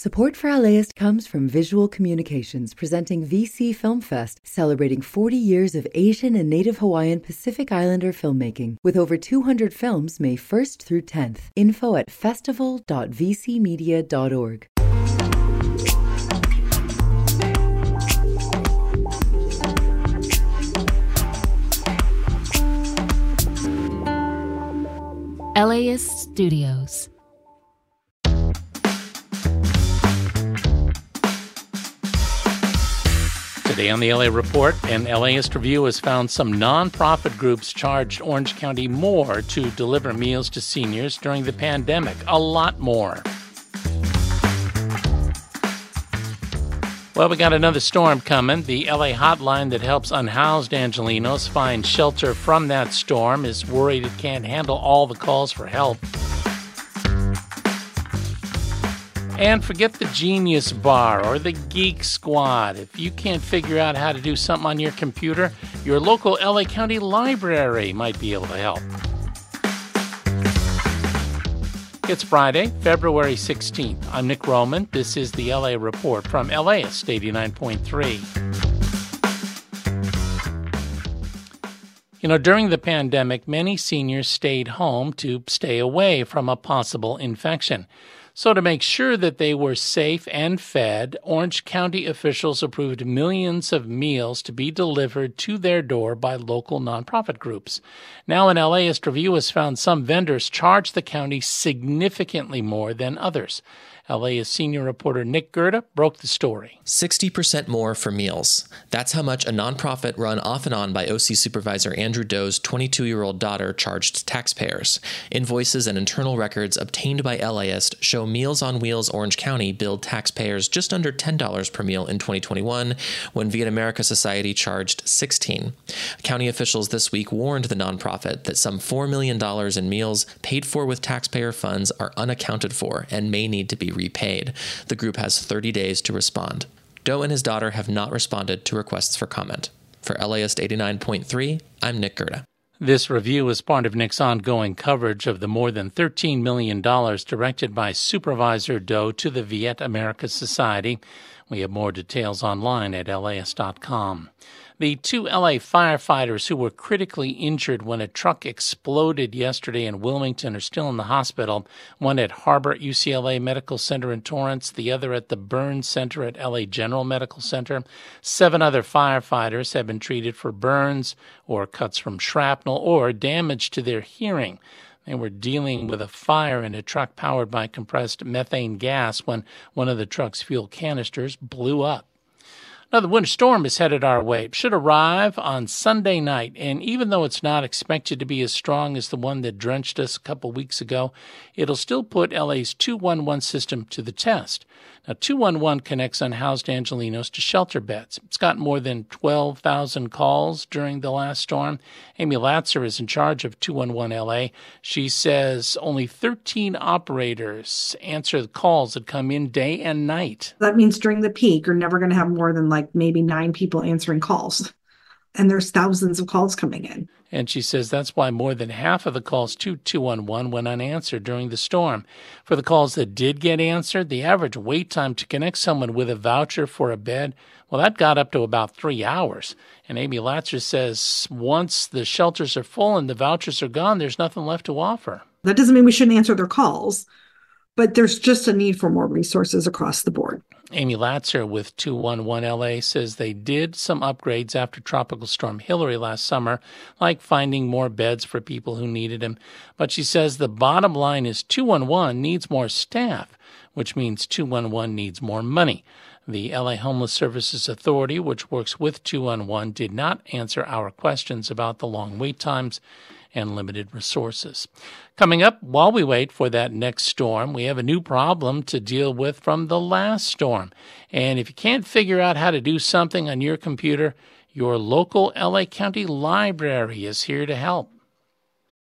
Support for LAist comes from Visual Communications presenting VC Film Fest, celebrating 40 years of Asian and Native Hawaiian Pacific Islander filmmaking, with over 200 films May 1st through 10th. Info at festival.vcmedia.org. LAist Studios. Today on the LA Report, an LAist review has found some nonprofit groups charged Orange County more to deliver meals to seniors during the pandemic. A lot more. Well, we got another storm coming. The LA hotline that helps unhoused Angelenos find shelter from that storm is worried it can't handle all the calls for help. And forget the Genius Bar or the Geek Squad. If you can't figure out how to do something on your computer, your local LA County Library might be able to help. It's Friday, February 16th. I'm Nick Roman. This is the LA Report from LAist 89.3. You know, during the pandemic, many seniors stayed home to stay away from a possible infection. So, to make sure that they were safe and fed, Orange County officials approved millions of meals to be delivered to their door by local nonprofit groups. Now, an LAist review has found some vendors charge the county significantly more than others. LAist senior reporter Nick Gerda broke the story. 60% more for meals. That's how much a nonprofit run off and on by OC supervisor Andrew Do's 22 year old daughter charged taxpayers. Invoices and internal records obtained by LAist show Meals on Wheels Orange County billed taxpayers just under $10 per meal in 2021, when Viet America Society charged 16. County officials this week warned the nonprofit that some $4 million in meals paid for with taxpayer funds are unaccounted for and may need to be repaid. The group has 30 days to respond. Do and his daughter have not responded to requests for comment. For LAist 89.3, I'm Nick Gerda. This review is part of Nick's ongoing coverage of the more than $13 million directed by Supervisor Do to the Viet America Society. We have more details online at laist.com. The two LA firefighters who were critically injured when a truck exploded yesterday in Wilmington are still in the hospital. One at Harbor UCLA Medical Center in Torrance, the other at the Burns Center at LA General Medical Center. Seven other firefighters have been treated for burns or cuts from shrapnel or damage to their hearing. They were dealing with a fire in a truck powered by compressed methane gas when one of the truck's fuel canisters blew up. Now, the winter storm is headed our way. It should arrive on Sunday night, and even though it's not expected to be as strong as the one that drenched us a couple weeks ago, it'll still put LA's 211 system to the test. Now, 211 connects unhoused Angelenos to shelter beds. It's got more than 12,000 calls during the last storm. Amy Latzer is in charge of 211 LA. She says only 13 operators answer the calls that come in day and night. That means during the peak, you're never going to have more than like maybe nine people answering calls. And there's thousands of calls coming in. And she says that's why more than half of the calls to 211 went unanswered during the storm. For the calls that did get answered, the average wait time to connect someone with a voucher for a bed, well, that got up to about three hours. And Amy Latzer says once the shelters are full and the vouchers are gone, there's nothing left to offer. That doesn't mean we shouldn't answer their calls, but there's just a need for more resources across the board. Amy Latzer with 211 LA says they did some upgrades after Tropical Storm Hilary last summer, like finding more beds for people who needed them. But she says the bottom line is 211 needs more staff, which means 211 needs more money. The LA Homeless Services Authority, which works with 211, did not answer our questions about the long wait times and limited resources. Coming up, while we wait for that next storm, we have a new problem to deal with from the last storm. And if you can't figure out how to do something on your computer, your local LA County Library is here to help.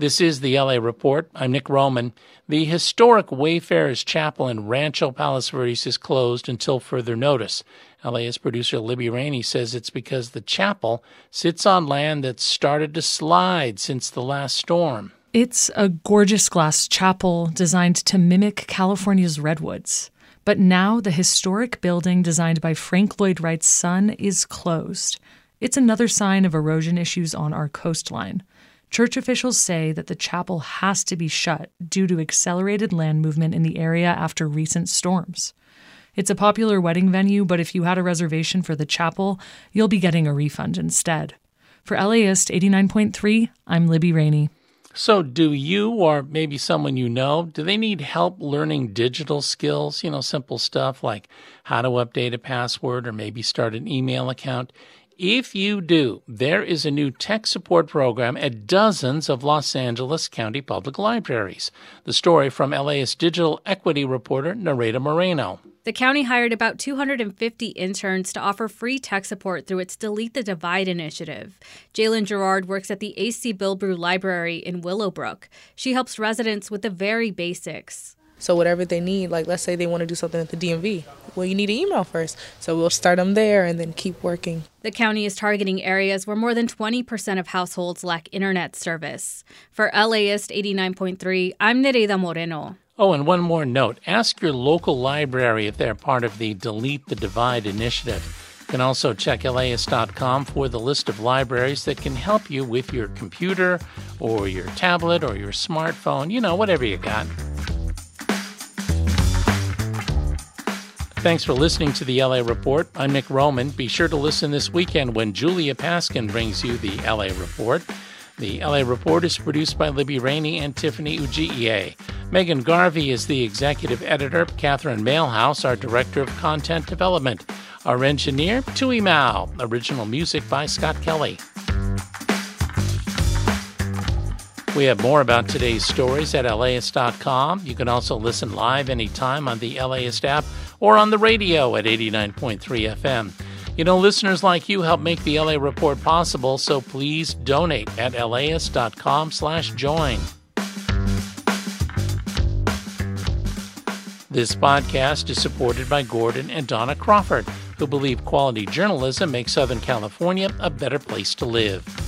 This is the LA Report. I'm Nick Roman. The historic Wayfarers Chapel in Rancho Palos Verdes is closed until further notice. LA's producer Libby Rainey says it's because the chapel sits on land that's started to slide since the last storm. It's a gorgeous glass chapel designed to mimic California's redwoods. But now the historic building designed by Frank Lloyd Wright's son is closed. It's another sign of erosion issues on our coastline. Church officials say that the chapel has to be shut due to accelerated land movement in the area after recent storms. It's a popular wedding venue, but if you had a reservation for the chapel, you'll be getting a refund instead. For LAist 89.3, I'm Libby Rainey. So, do you or maybe someone you know, do they need help learning digital skills? You know, simple stuff like how to update a password or maybe start an email account. If you do, there is a new tech support program at dozens of Los Angeles County public libraries. The story from LA's digital equity reporter, Nereida Moreno. The county hired about 250 interns to offer free tech support through its Delete the Divide initiative. Jalen Gerard works at the AC Bilbrew Library in Willowbrook. She helps residents with the very basics. So whatever they need, like let's say they want to do something at the DMV, well, you need an email first. So we'll start them there and then keep working. The county is targeting areas where more than 20% of households lack internet service. For LAist 89.3, I'm Nereida Moreno. Oh, and one more note ask your local library if they're part of the Delete the Divide initiative. You can also check LAist.com for the list of libraries that can help you with your computer or your tablet or your smartphone, you know, whatever you got. Thanks for listening to the LA Report. I'm Nick Roman. Be sure to listen this weekend when Julia Paskin brings you the LA Report. The LA Report is produced by Libby Rainey and Tiffany Ugie. Megan Garvey is the executive editor. Catherine Mailhouse, our director of content development. Our engineer, Tui Mao. Original music by Scott Kelly. We have more about today's stories at LAist.com. You can also listen live anytime on the LAist app or on the radio at 89.3 FM. You know, listeners like you help make the LA Report possible, so please donate at laist.com slash join. This podcast is supported by Gordon and Donna Crawford, who believe quality journalism makes Southern California a better place to live.